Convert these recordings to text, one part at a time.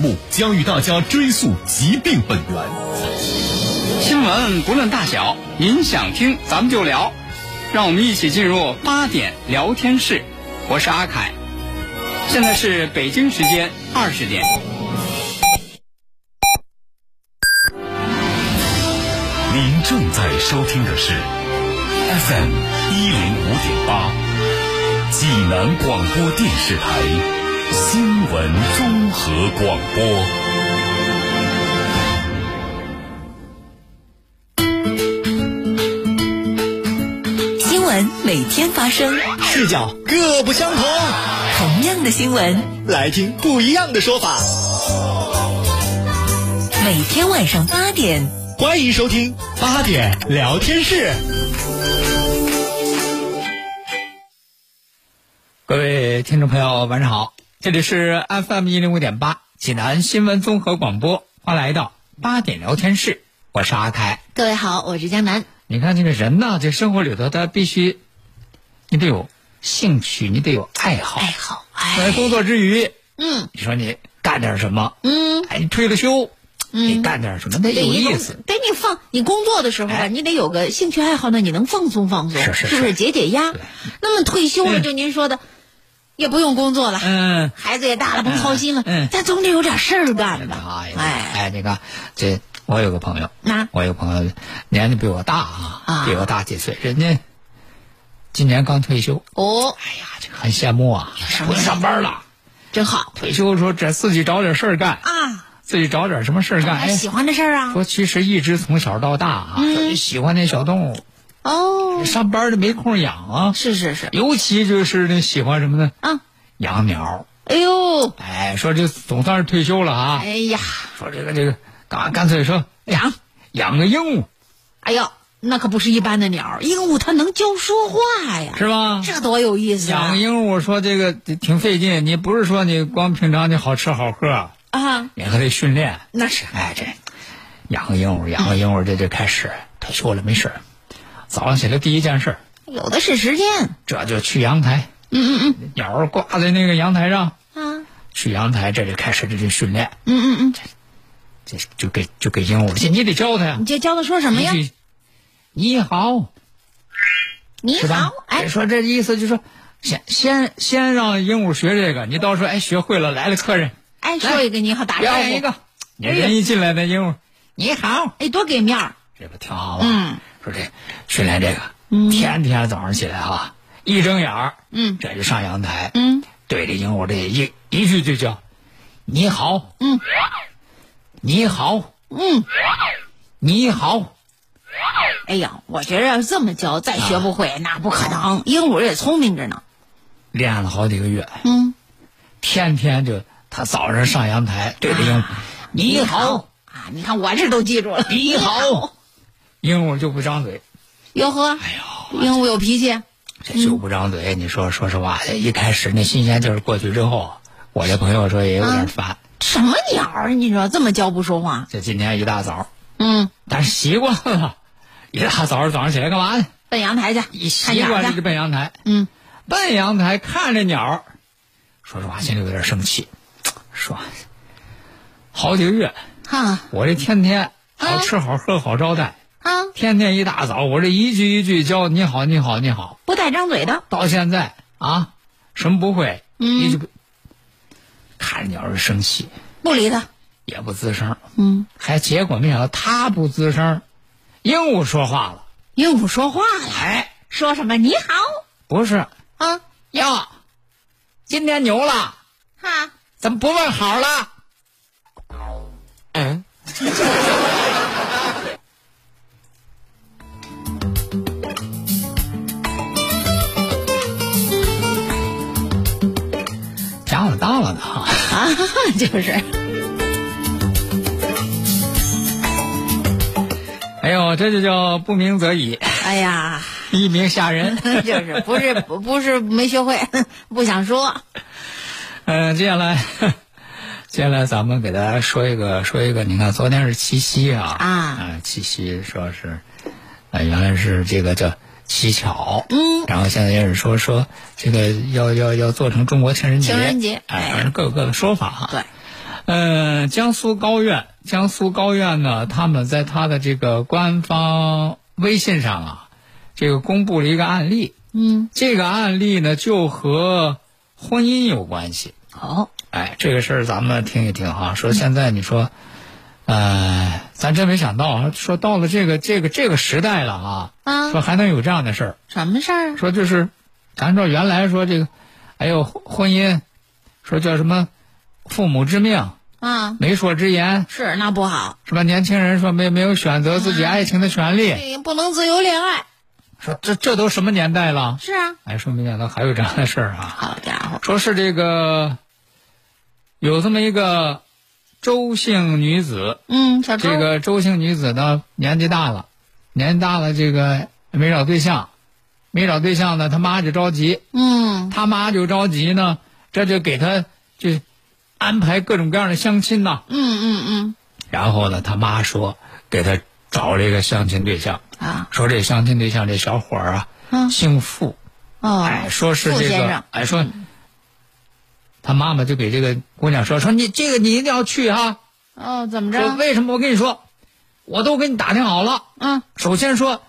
目将与大家追溯疾病本源。新闻不论大小，您想听咱们就聊，让我们一起进入八点聊天室。我是阿凯，现在是北京时间二十点。您正在收听的是 FM 一零五点八，济南广播电视台新闻综合广播。新闻每天发生，视角各不相同，同样的新闻，来听不一样的说法。每天晚上八点，欢迎收听八点聊天室。各位听众朋友，晚上好，这里是 FM 一零五点八济南新闻综合广播，欢迎来到八点聊天室，我是阿凯。各位好，我是江南。你看这个人呢，这生活里头他必须，你得有兴趣，你得有爱好。爱好，在哎，工作之余，嗯你说你干点什么？嗯，哎，你退了休，你干点什么得有意思。得你放你工作的时候吧，哎你得有个兴趣爱好呢，你能放松放松，是是不是解解压？那么退休了，嗯就您说的，也不用工作了，嗯，孩子也大了，甭操心了，咱总得有点事儿干吧？哎哎，哎，你看这，我有个朋友，那我有个朋友年龄比我大啊，啊比我大几岁，人家今年刚退休。哦，哎呀，这个很羡慕啊，不用上班了，真好退休说这自己找点事儿干，啊，自己找点什么事儿干。哎，喜欢的事儿啊？说其实一直从小到大啊，喜欢那小动物，哦，上班的没空养啊，是是是。尤其就是那喜欢什么呢？啊，养鸟。哎呦，哎，说这总算是退休了啊。哎呀，说这个这个，干干脆说养。养个鹦鹉。哎呦，那可不是一般的鸟，鹦鹉它能教说话呀，是吧？这多有意思啊。养！鹦鹉说这个挺费劲，你不是说你光平常你好吃好喝，啊，你还得训练。那是。哎，这养个鹦鹉，养个鹦鹉，这就开始退休了没事儿早上起来第一件事儿有的是时间。这就去阳台，嗯嗯嗯鸟儿挂在那个阳台上，嗯啊，去阳台这就开始这就训练，嗯嗯嗯，这就给就给鹦鹉，这你得教它呀你。这教它说什么呀？你好，你好，？哎，说这意思就是说，先先先让鹦鹉学这个，你到时候哎学会了，来了客人，哎，说一个你好，打招呼，你人一进来那鹦鹉，你好，哎，多给面儿。这不挺好吗？嗯，说这训练这个，天天早上起来哈，一睁眼儿，嗯。这就上阳台，嗯，对着鹦鹉这一一句就叫，你好，嗯，你好，嗯，你好，哎呀，我觉着要是这么教，再学不会，那不可能。鹦鹉也聪明着呢。练了好几个月，嗯，天天就他早上上阳台对着鹦鹉，你好，啊！你看我这都记住了。你好，鹦鹉就不张嘴，哟呵，哎呦，鹦鹉有脾气。这就不张嘴。你说说实话，一开始那新鲜劲儿过去之后，我这朋友说也有点烦。什么鸟儿？你说这么教不说话？这今天一大早，嗯，但是习惯了，一大早早上起来干嘛呢？奔阳台去，习惯这就奔阳台，嗯，奔阳台看着鸟儿，说实话心里有点生气，说好几个月，哈我这天天好吃好喝好招待，啊，天天一大早我这一句一句教你好你好你好，不带张嘴的。到现在啊什么不会，嗯。一句不看着鸟儿生气，不理他。也不吱声，嗯，还结果没想到他不吱声，鹦鹉说话了，鹦鹉说话了，哎，说什么？你好。不是。啊，哟，今天牛了，哈，怎么不问好了？嗯，大了呢哈。啊，就是。哎呦，这就叫不鸣则已，哎呀，一鸣吓人。就是不是不不是没学会，不想说。嗯、接下来，接下来咱们给大家说一个说一个，你看昨天是七夕啊啊七夕说是，呃，原来是这个叫乞巧，嗯然后现在也是说说这个要要要做成中国情人节，情人节哎，哎反正各有各的说法哈。对，嗯、嗯，江苏高院，江苏高院呢，他们在他的这个官方微信上啊，这个公布了一个案例。嗯，这个案例呢，就和婚姻有关系。好，哎，这个事儿咱们听一听哈。说现在你说，呃，咱真没想到啊，说到了这个这个这个时代了啊，啊说还能有这样的事儿。什么事儿啊？说就是，咱说原来说这个，哎呦婚姻，说叫什么父母之命、啊，媒妁之言，是那不好，是吧？年轻人说没没有选择自己爱情的权利，这不能自由恋爱。说这这都什么年代了？是啊，哎，说没想到还有这样的事儿啊！好家伙，说是这个有这么一个周姓女子，嗯，小周，这个周姓女子呢年纪大了，年纪大了，这个没找对象，没找对象呢，他妈就着急，嗯，他妈就着急呢，这就给他就安排各种各样的相亲呐。嗯嗯嗯，然后呢，他妈说给他找了一个相亲对象，啊，说这相亲对象这小伙儿啊，嗯。姓傅，哦，哎，说是这个哎说，他妈妈就给这个姑娘说说你这个你一定要去哈、哦，怎么着？为什么？我跟你说，我都给你打听好了。嗯，首先说，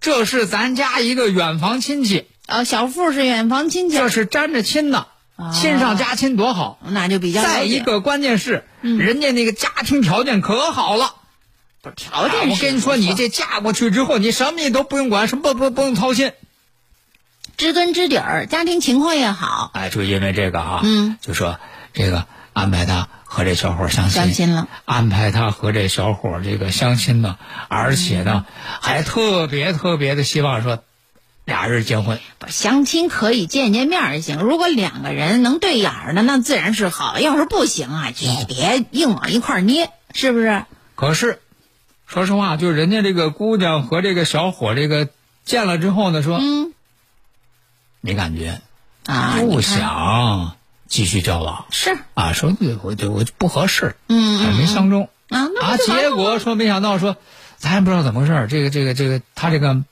这是咱家一个远房亲戚，哦，小富是远房亲戚，这是沾着亲的，啊亲上加亲多好。那就比较再一个关键是，人家那个家庭条件可好了。不是条件啊我跟你说，你这嫁过去之后，你什么你都不用管，什么不不不用操心。知根知底儿，家庭情况也好，哎，就因为这个啊，嗯，就说这个安排他和这小伙相亲，相亲了，安排他和这小伙这个相亲呢，而且呢，嗯还特别特别的希望说，俩人结婚。不相亲可以见见面儿行，如果两个人能对眼儿的，那自然是好。要是不行啊，也别硬往一块儿捏，是不是？可是，说实话，就人家这个姑娘和这个小伙这个见了之后呢，说、嗯没感觉，啊，不想继续交往是，啊，说我就我就不合适，嗯还没相中。啊，那结果说没想到说，咱也不知道怎么回事儿这个这个这个他这个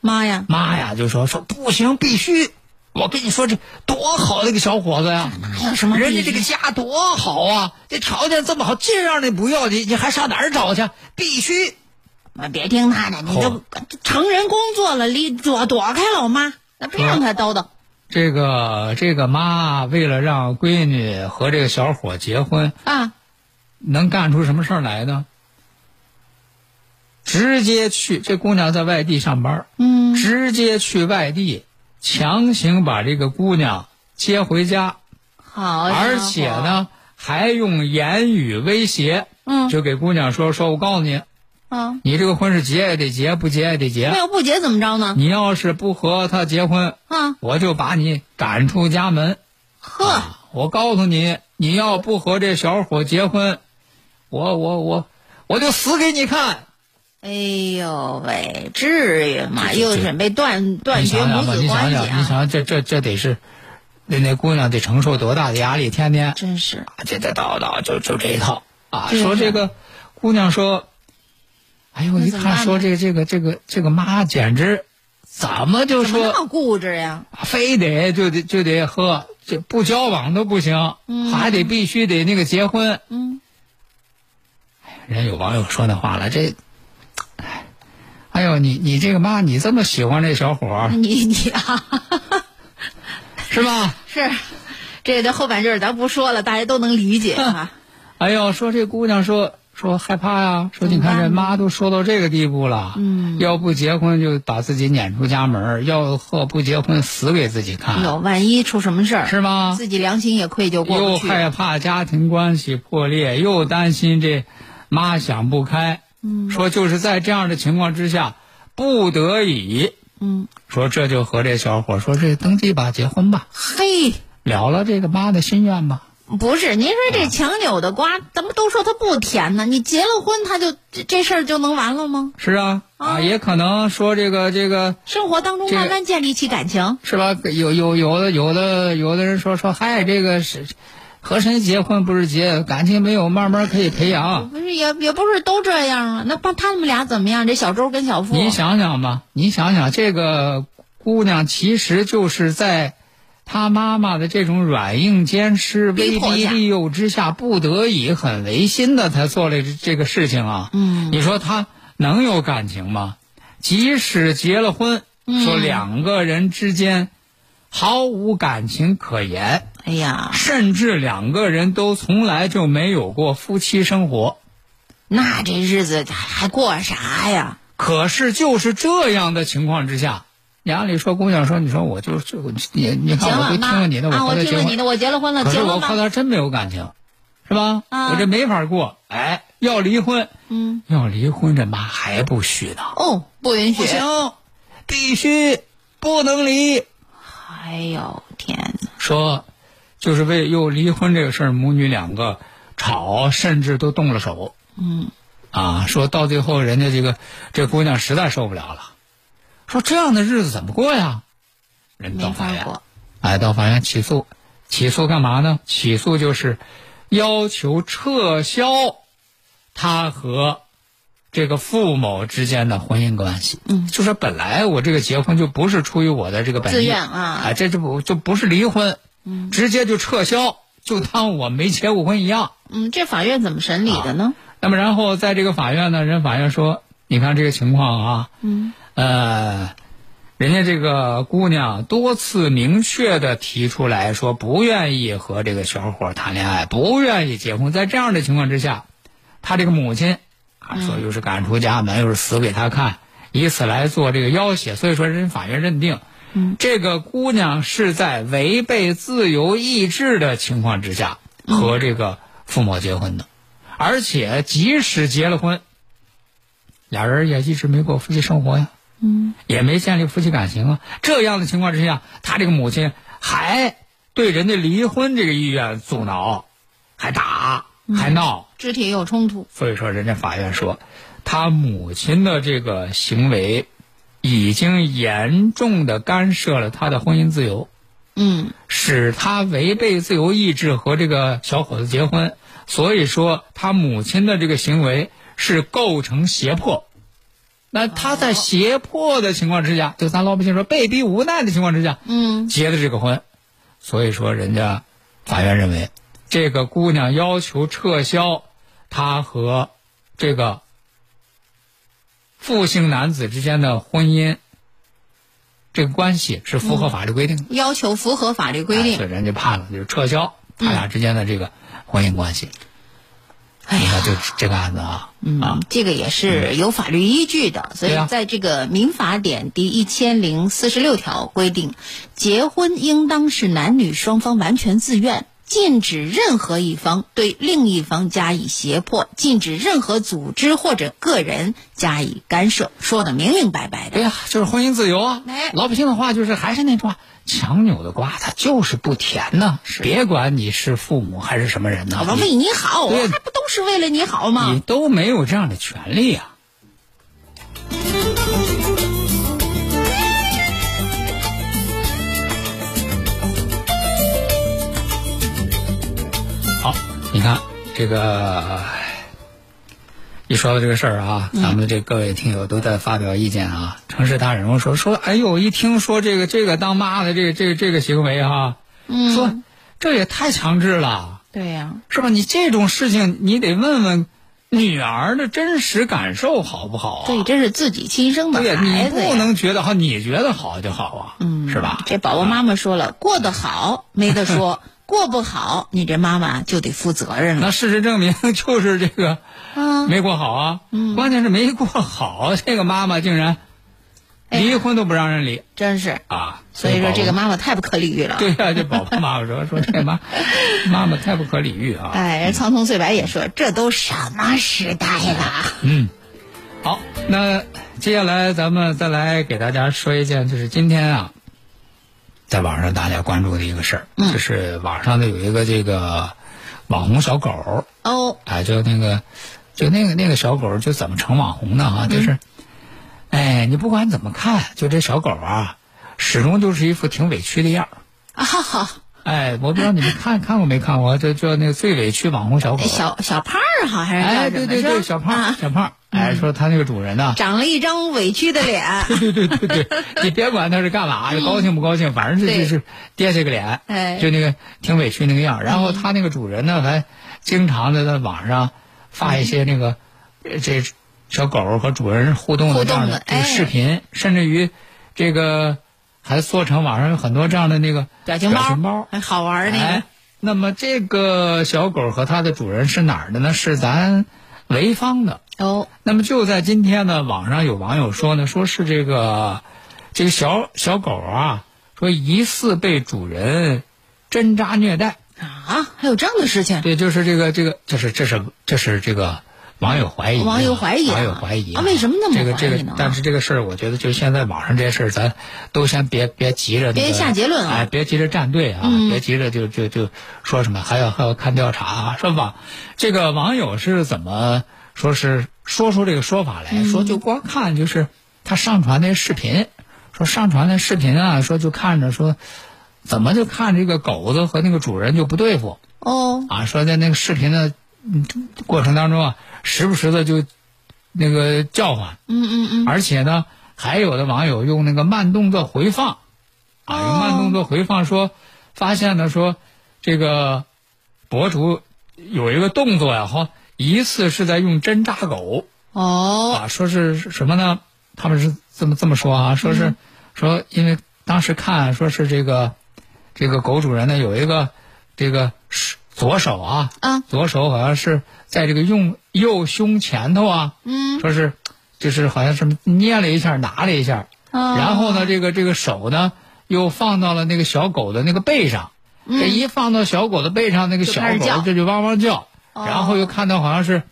妈呀，妈呀就说说不行，必须，我跟你说这多好的一个小伙子呀，哪有什么人家这个家多好啊，这条件这么好，这样的不要你你还上哪儿找去？必须我别听他的，你就成人工作了，离躲躲开老妈，那别让他叨叨。这个这个妈为了让闺女和这个小伙结婚，啊，能干出什么事儿来呢？直接去，这姑娘在外地上班，嗯，直接去外地，强行把这个姑娘接回家，好，而且呢，还用言语威胁，嗯。就给姑娘说说，我告诉你，啊，你这个婚是结也得结，不结也得结那结。要不结怎么着呢？你要是不和他结婚，啊，我就把你赶出家门。呵，啊我告诉你，你要不和这小伙结婚，我我我我就死给你看。哎呦喂，至于吗？又准备断断绝母想想吧，子你想想，你关系啊！想这这这得是，那那姑娘得承受多大的压力？天天真是，啊，这这叨叨就就这一套啊，说这个姑娘说，哎呦，一看说这个这个这个这个妈简直怎么就说怎么那么固执呀？非得就得就得喝这不交往都不行，还得必须得那个结婚。嗯，人有网友说那话了，这，哎，哎呦，你你这个妈，你这么喜欢这小伙儿你你啊，是吧？是，这这后半句儿咱不说了，大家都能理解啊。哎呦，说这姑娘说说害怕呀，说你看这妈都说到这个地步了，嗯，要不结婚就把自己撵出家门儿，要和不结婚死给自己看，有万一出什么事儿，是吗？自己良心也愧疚过又。害怕家庭关系破裂，又担心这妈想不开，嗯。说就是在这样的情况之下，不得已，嗯，说这就和这小伙说这登记吧，结婚吧，嘿，了了这个妈的心愿吧。不是，您说这强扭的瓜，咱们都说它不甜呢。你结了婚，他就这这事儿就能完了吗？是啊，啊，啊也可能说这个这个生活当中慢慢建立起感情，是吧？有有有的有的有的人说说，嗨，这个是和谁结婚不是结，感情没有，慢慢可以培养。不是也也不是都这样啊？那帮他们俩怎么样？这小周跟小付，你想想吧，你想想，这个姑娘其实就是在他妈妈的这种软硬兼施、威逼利诱之下，不得已很违心的才做了这这个事情啊。嗯，你说他能有感情吗？即使结了婚，嗯说两个人之间毫无感情可言，哎呀，甚至两个人都从来就没有过夫妻生活。那这日子还过啥呀？可是就是这样的情况之下，你按理说，姑娘说，你说我就是你你看我都听了你的，我听了你，的，我结了婚了，可是我。和他真没有感情，是吧？啊我这没法过，哎，要离婚，嗯，要离婚，这妈还不许呢，哦，不允许不。行，必须不能离。哎呦天哪！说，就是为又离婚这个事儿，母女两个吵，甚至都动了手。嗯，啊，说到最后，人家这个这姑娘实在受不了了，说这样的日子怎么过呀？人到法院，哎，到法院起诉，起诉干嘛呢？起诉就是要求撤销他和这个付某之间的婚姻关系。嗯就说本来我这个结婚就不是出于我的这个本意自愿啊哎，这就不就不是离婚，嗯直接就撤销，就当我没结过婚一样。嗯，这法院怎么审理的呢？那么然后在这个法院呢，人法院说，你看这个情况啊，嗯，呃，人家这个姑娘多次明确的提出来说不愿意和这个小伙谈恋爱，不愿意结婚。在这样的情况之下，她这个母亲啊说又是赶出家门，又是死给他看，以此来做这个要挟。所以说，人法院认定，嗯，这个姑娘是在违背自由意志的情况之下和这个父母结婚的。而且即使结了婚，俩人也一直没过夫妻生活呀，嗯，也没建立夫妻感情啊。这样的情况之下，他这个母亲还对人家离婚这个意愿阻挠，还打还闹，肢体有冲突。所以说人家法院说，他母亲的这个行为已经严重的干涉了他的婚姻自由。嗯使他违背自由意志和这个小伙子结婚，所以说他母亲的这个行为是构成胁迫。那他在胁迫的情况之下，就咱老百姓说被逼无奈的情况之下嗯结的这个婚，所以说人家法院认为，这个姑娘要求撤销她和这个复姓男子之间的婚姻这个关系是符合法律规定的。要求符合法律规定。哎所以人家判了，就是撤销他俩之间的这个婚姻关系。哎呀你看，就这个案子啊，嗯啊，，这个也是有法律依据的，所以在这个民法典第一千零四十六条规定，结婚应当是男女双方完全自愿。禁止任何一方对另一方加以胁迫，禁止任何组织或者个人加以干涉，说的明明白白的。对呀、就是婚姻自由啊。哎老百姓的话就是还是那句话，强扭的瓜它就是不甜呐。别管你是父母还是什么人呢，我为你好，我还不都是为了你好吗你？都没有这样的权利啊。好，你看这个，一说到这个事儿啊，咱们这各位听友都在发表意见啊。城市大人物说说，哎呦，一听说这个这个当妈的这个这个这个行为哈、嗯，说这也太强制了。对呀、是吧？你这种事情，你得问问女儿的真实感受好不好啊？对，这是自己亲生的孩你子呀不能觉得好，你觉得好就好啊，嗯，是吧？这宝宝妈妈说了，过得好没得说，过不好你这妈妈就得负责任了。那事实证明就是这个啊，没过好啊，嗯关键是没过好，这个妈妈竟然离婚都不让人离真是，啊！所以说这个妈妈妈太不可理喻了。对呀，这宝宝妈妈说说这妈 妈妈太不可理喻啊！哎，苍松翠白也说，这都什么时代了？嗯，好，那接下来咱们再来给大家说一件，就是今天啊，在网上大家关注的一个事儿，嗯就是网上的有一个这个网红小狗，哦，哎，就那个，就那个那个小狗，就怎么成网红的啊？就是，哎，你不管怎么看，就这小狗啊，始终就是一副挺委屈的样儿。啊哈哈，哎，我不知道你们看看过没看过，就叫那个最委屈网红小狗。小小胖儿好还是哎？对对对，小胖啊小胖，哎，说他那个主人呢，长了一张委屈的脸。对对对对对，你别管他是干嘛，高兴不高兴，反正这就是跌下个脸，哎就那个挺委屈那个样儿。然后他那个主人呢，还经常的在网上发一些那个呃这小狗和主人互动的这样的视频，甚至于这个还做成网上有很多这样的那个表情包，表情包。还好玩儿那哎个。，那么这个小狗和它的主人是哪儿的呢？是咱潍坊的。哦，那么就在今天呢，网上有网友说呢，说是这个这个小小狗啊，说疑似被主人针扎虐待。啊，还有这样的事情？对，就是这个这个，这是这是这是这个网友怀疑啊，网友怀疑啊网友怀疑啊为什么那么这个这个，但是这个事儿，我觉得就现在网上这些事儿，咱都先别别急着、那个，别下结论啊哎，别急着站队啊，嗯别急着就就就说什么，还要还要看调查啊，说吧？这个网友是怎么说是说出这个说法来？嗯说就光看就是他上传那视频，说上传那视频啊，说就看着说。怎么就看这个狗子和那个主人就不对付？哦，啊，说在那个视频的嗯过程当中啊，时不时的就那个叫唤，嗯嗯嗯，而且呢，还有的网友用那个慢动作回放，啊，用慢动作回放说，发现呢说这个博主有一个动作呀，哈，疑似是在用针扎狗哦，啊，说是什么呢？他们是这么这么说啊，说是、说因为当时看说是这个这个狗主人呢有一个这个是左手啊啊。左手好像是在这个用右胸前头啊，嗯，说是就是好像是捏了一下拿了一下，哦。然后呢这个这个手呢又放到了那个小狗的那个背上，这一放到小狗的背上，那个小狗这就汪汪叫，哦。然后又看到好像是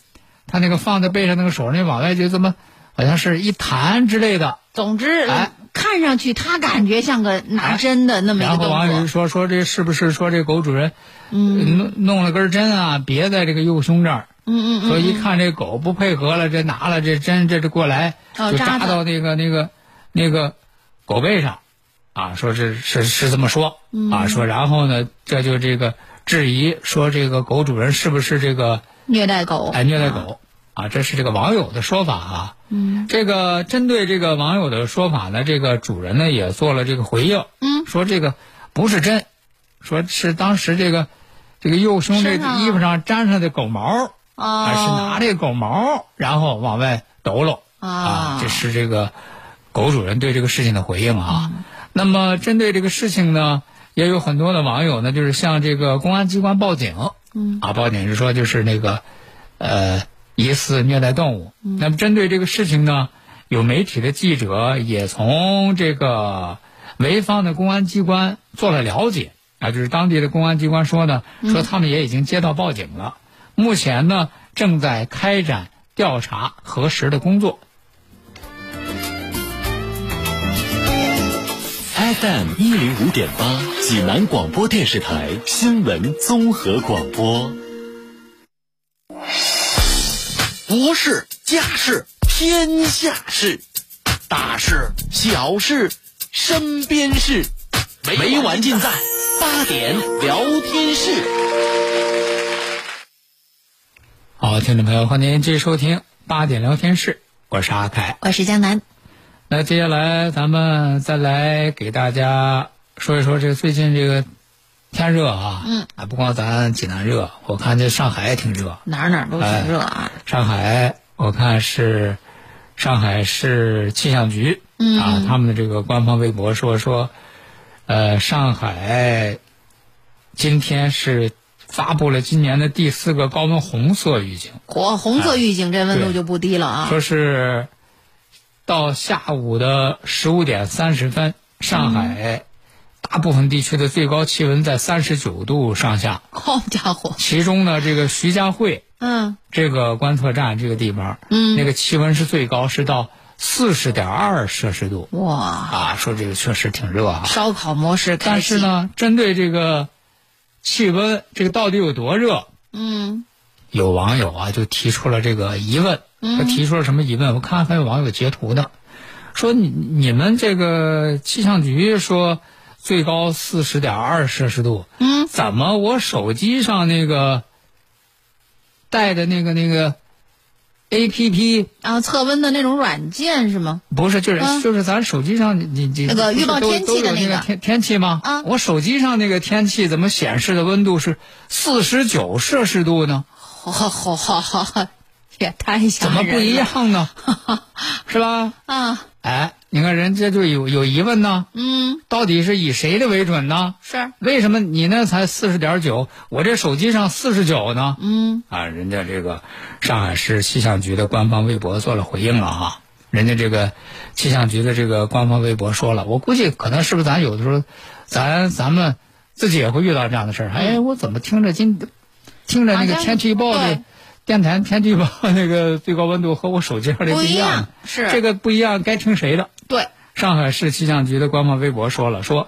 他那个放在背上那个手那往外就这么好像是一弹之类的。总之，哎看上去他感觉像个拿针的那么一个然后网友就动作。说说这是不是说这狗主人，嗯，弄弄了根针啊，别在这个右胸这儿。嗯嗯说一看这狗不配合了，这拿了这针，这这过来就哦扎到。那个那个那个狗背上，啊，说是是是这么说。嗯。啊，说然后呢，这就这个质疑说这个狗主人是不是这个虐待狗，哎虐待狗。啊，这是这个网友的说法啊。嗯，这个针对这个网友的说法呢，这个主人呢也做了这个回应，嗯，说这个不是针，说是当时这个这个右胸这衣服上粘上的狗毛。哦，啊，是拿这个狗毛，然后往外抖搂啊这是这个狗主人对这个事情的回应啊。那么针对这个事情呢，也有很多的网友呢，就是向这个公安机关报警，嗯啊，报警是说就是那个呃疑似虐待动物。嗯那么针对这个事情呢，有媒体的记者也从这个潍坊的公安机关做了了解啊，就是当地的公安机关说呢，嗯说他们也已经接到报警了。目前呢，正在开展调查核实的工作。FM 一零五点八，济南广播电视台新闻综合广播。国事、家事、天下事，大事、小事、身边事，每晚尽在八点聊天室。好，听众朋友，欢迎您继续收听八点聊天室，我是阿凯。我是江南。那接下来咱们再来给大家说一说这个最近这个天热啊，嗯，啊，不光咱济南热，我看这上海也挺热。哪儿哪儿都挺热啊。上海我看是上海市气象局、嗯啊，他们的这个官方微博说说，呃，上海今天是发布了今年的第四个高温红色预警。火红色预警，这温度就不低了啊。说是到下午的十五点三十分，上海大部分地区的最高气温在三十九度上下，好家伙，其中呢，这个徐家汇嗯。这个观测站这个地方，嗯。那个气温是最高，是到四十点二摄氏度。哇，啊，说这个确实挺热啊。烧烤模式开但是，呢，针对这个气温，这个到底有多热？嗯。有网友啊就提出了这个疑问，他提出了什么疑问？我看还有网友截图的，说你你们这个气象局说最高四十点二摄氏度。嗯，怎么我手机上那个带的那个那个 A P P 啊，测温的那种软件是吗？不是，就是、嗯就是咱手机上你你你那个预报天气的那个那天天气吗？啊我手机上那个天气怎么显示的温度是四十九摄氏度呢？好好好好好，也太吓人了。怎么不一样呢？是吧？啊？哎，你看人家就有有疑问呢，嗯，到底是以谁的为准呢？是，为什么你那才四十点九，我这手机上四十九呢？嗯啊，人家这个上海市气象局的官方微博做了回应了哈。人家这个气象局的这个官方微博说了，我估计可能是不是咱有的时候，咱咱们自己也会遇到这样的事儿。哎，我怎么听着今听着那个天气预报的对电台天气预报那个最高温度和我手机上的不一样，是这个不一样，该听谁的？对，上海市气象局的官方微博说了，说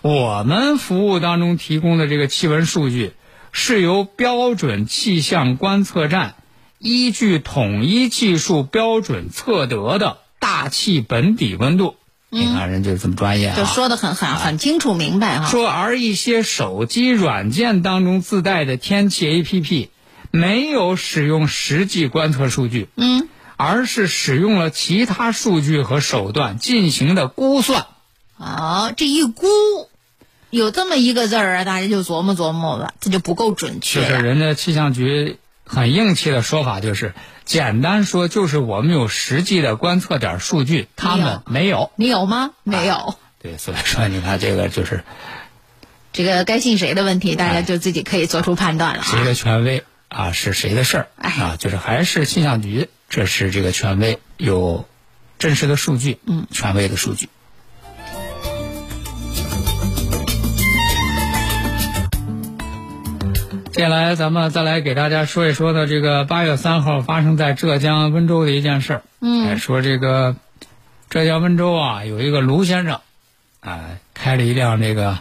我们服务当中提供的这个气温数据是由标准气象观测站依据统一技术标准测得的大气本底温度。你看人家这么专业啊！就说的很很很清楚明白哈。说，而一些手机软件当中自带的天气 APP 没有使用实际观测数据，嗯，而是使用了其他数据和手段进行的估算。啊，这一估，有这么一个字儿啊，大家就琢磨琢磨了，这就不够准确、就是人家气象局很硬气的说法，就是简单说，就是我们有实际的观测点数据，他们没有。你有吗？没有。对，所以说你看这个就是这个该信谁的问题，大家就自己可以做出判断了谁啊。的权威啊，是谁的事儿哎啊，就是还是气象局，这是这个权威，有真实的数据，嗯，权威的数据。接下来，咱们再来给大家说一说的，这个八月三号发生在浙江温州的一件事儿。嗯哎说这个浙江温州啊，有一个卢先生，啊、开了一辆这个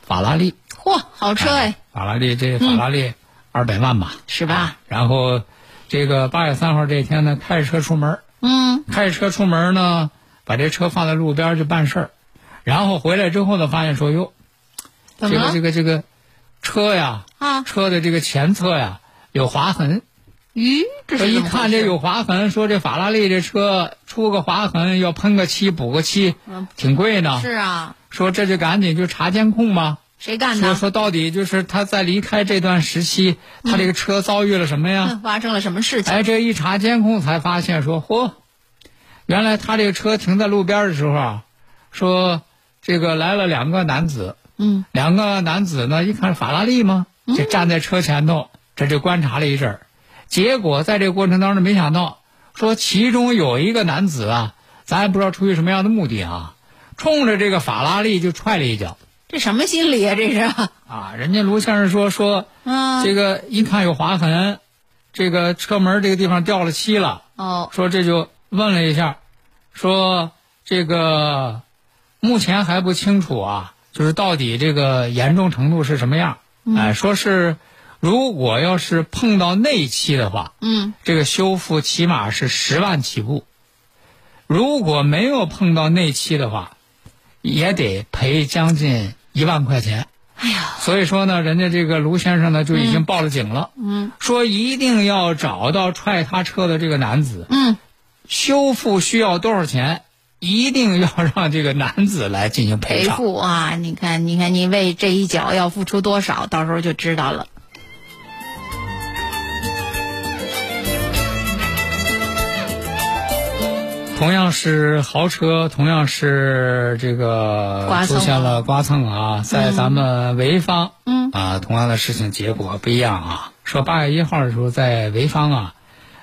法拉利，嚯，好车哎，法拉利这法拉利二百万吧，是吧？啊然后这个八月三号这天呢，开着车出门，嗯，开着车出门呢，把这车放在路边去办事儿，然后回来之后呢，发现说哟，这个这个这个车呀，啊？车的这个前侧呀有划痕，咦，这是怎么回事？看这有划痕，说这法拉利这车出个划痕要喷个漆补个漆嗯，挺贵呢。是啊，说这就赶紧就查监控吧。谁干的？说说到底就是他在离开这段时期，他这个车遭遇了什么呀？嗯发生了什么事情？哎，这一查监控才发现说，嚯，原来他这个车停在路边的时候啊，说这个来了两个男子，嗯，两个男子呢一看是法拉利嘛，就站在车前头，这就观察了一阵儿，结果在这个过程当中没想到，说其中有一个男子啊，咱也不知道出于什么样的目的啊，冲着这个法拉利就踹了一脚这什么心理啊？这是啊，人家卢先生说说。嗯，这个一看有划痕，这个车门这个地方掉了漆了，哦，说这就问了一下，说这个目前还不清楚啊，就是到底这个严重程度是什么样？哎，说是如果要是碰到内漆的话，嗯，这个修复起码是十万起步；如果没有碰到内漆的话，也得赔将近一万块钱。哎呀，所以说呢，人家这个卢先生呢就已经报了警了，嗯说一定要找到踹他车的这个男子，嗯，修复需要多少钱，一定要让这个男子来进行赔赔偿。付啊！你看，你看，你为这一脚要付出多少，到时候就知道了。同样是豪车，同样是这个出现了刮蹭啊，在咱们潍坊，嗯啊，同样的事情结果不一样啊。说八月一号的时候，在潍坊啊，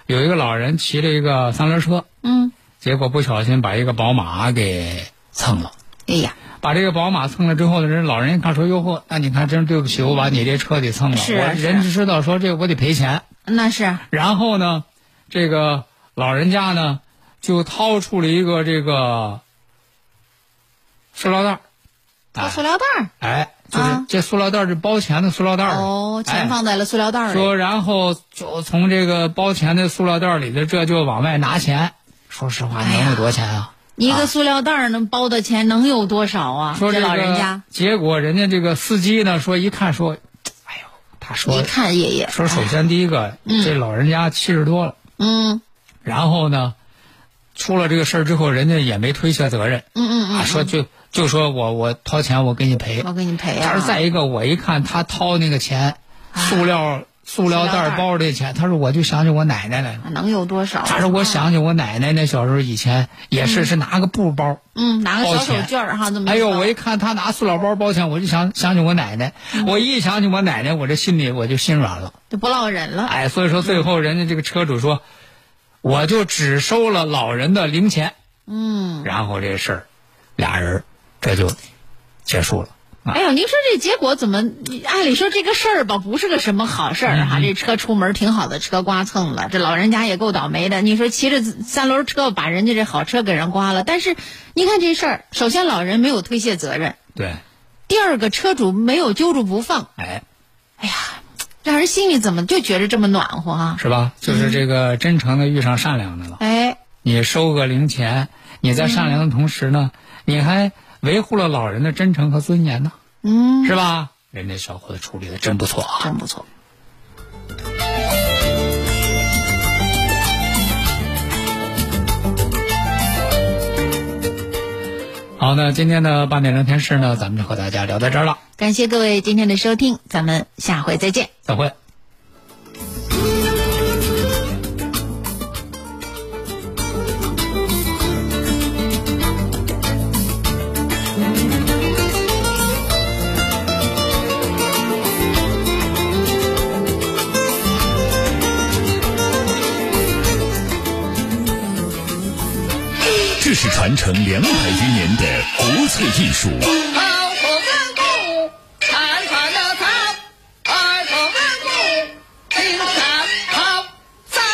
有一个老人骑着一个三轮车，嗯，结果不小心把一个宝马给蹭了。哎呀，把这个宝马蹭了之后呢，人老人一看说：“哟呵，那你看真对不起，我把你这车给蹭了。我是啊是啊人知道说这个我得赔钱。那是然后呢，这个老人家呢就掏出了一个这个塑料袋塑料袋儿。哎，就是啊。这塑料袋儿是包钱的塑料袋儿。哦，哎。钱放在了塑料袋儿里。说，然后就从这个包钱的塑料袋儿里的，这就往外拿钱。说实话，能有多钱啊？一个塑料袋儿能包的钱能有多少啊？说这个老人家。结果人家这个司机呢说一看说，哎呦，他说一看爷爷，说首先第一个，这老人家七十多了，嗯。然后呢，出了这个事儿之后，人家也没推卸责任，嗯嗯啊，说就就说我我掏钱我给你赔嗯，，我给你赔他啊。说再一个，我一看他掏那个钱，塑料塑料袋包这钱，他说我就想起我奶奶来了。能有多少啊？他说我想起我奶奶那小时候以前也是是拿个布包，嗯，拿个小手绢儿哈，这么哎呦，我一看他拿塑料包包钱，我就想想起我奶奶。嗯我一想起我奶奶，我这心里我就心软了。就不落忍了。哎，所以说最后人家这个车主说，我就只收了老人的零钱，嗯，然后这事儿，俩人这就结束了。啊哎呦，您说这结果怎么？按理说这个事儿吧，不是个什么好事儿嗯哈。这车出门挺好的，车刮蹭了，这老人家也够倒霉的。你说骑着三轮车把人家这好车给人刮了，但是你看这事儿，首先老人没有推卸责任，对，第二个车主没有揪住不放，哎，让人心里怎么就觉着这么暖和啊？是吧？就是这个真诚的遇上善良的了。哎，你收个零钱，你在善良的同时呢，你还维护了老人的真诚和尊严呢，嗯，是吧？人家小伙子处理的真不错啊。真不错。好，那今天的八点聊天室呢，咱们就和大家聊到这儿了，感谢各位今天的收听，咱们下回再见。再会。是传承两百余年的国粹艺术。二三。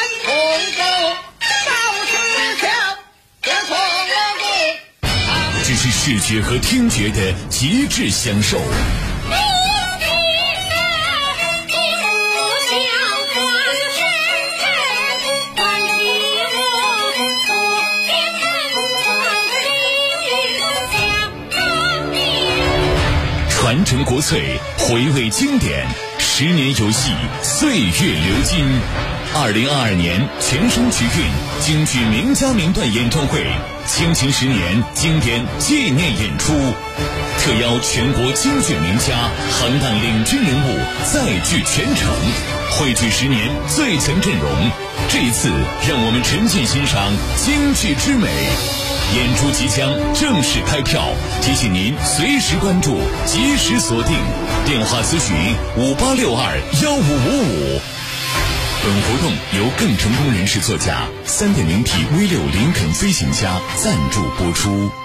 这是视觉和听觉的极致享受。国粹，回味经典，十年游戏，岁月流金。二零二二年全省曲韵京剧名家名段演唱会，倾情十年经典纪念演出，特邀全国京剧名家、行当领军人物再聚全城，汇聚十年最强阵容。这一次，让我们沉浸欣赏京剧之美。演出即将正式开票，提醒您随时关注，及时锁定。电话咨询五八六二幺五五五。本活动由更成功人士作家三点零 T V 六林肯飞行家赞助播出。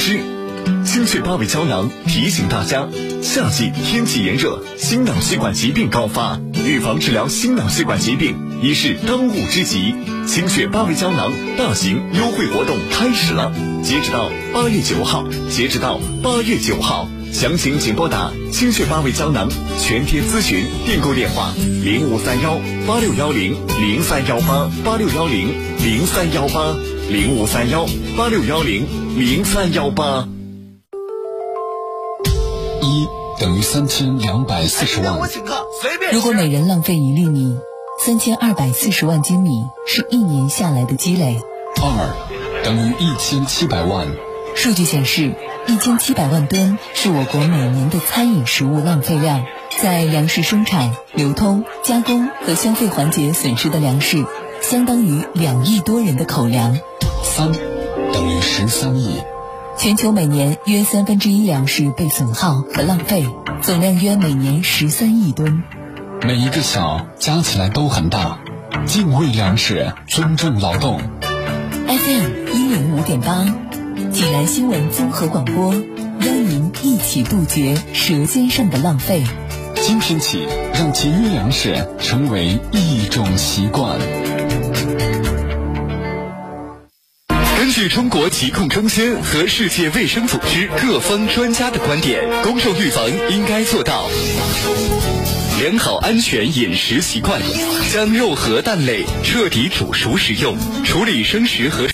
吃，清血八味胶囊提醒大家：夏季天气炎热，心脑血管疾病高发，预防治疗心脑血管疾病已是当务之急。清血八味胶囊大型优惠活动开始了，截止到八月九号，截止到八月九号，详情请拨打清血八味胶囊全天咨询订购电话零五三幺八六幺零零三幺八八六幺零零三幺八零五三幺八六幺零零三幺八。一等于三千两百四十万。如果每人浪费一粒米，三千二百四十万斤米是一年下来的积累。二等于一千七百万。数据显示，一千七百万吨是我国每年的餐饮食物浪费量。在粮食生产、流通、加工和消费环节损失的粮食，相当于两亿多人的口粮。三等于十三亿。全球每年约三分之一粮食被损耗和浪费，总量约每年十三亿吨。每一个小加起来都很大，敬畏粮食，尊重劳动。FM 一零五点八，济南新闻综合广播，邀您一起杜绝舌尖上的浪费。今天起，让节约粮食成为一种习惯。根据中国疾控中心和世界卫生组织各方专家的观点，公众预防应该做到：良好安全饮食习惯，将肉和蛋类彻底煮熟食用，处理生食和。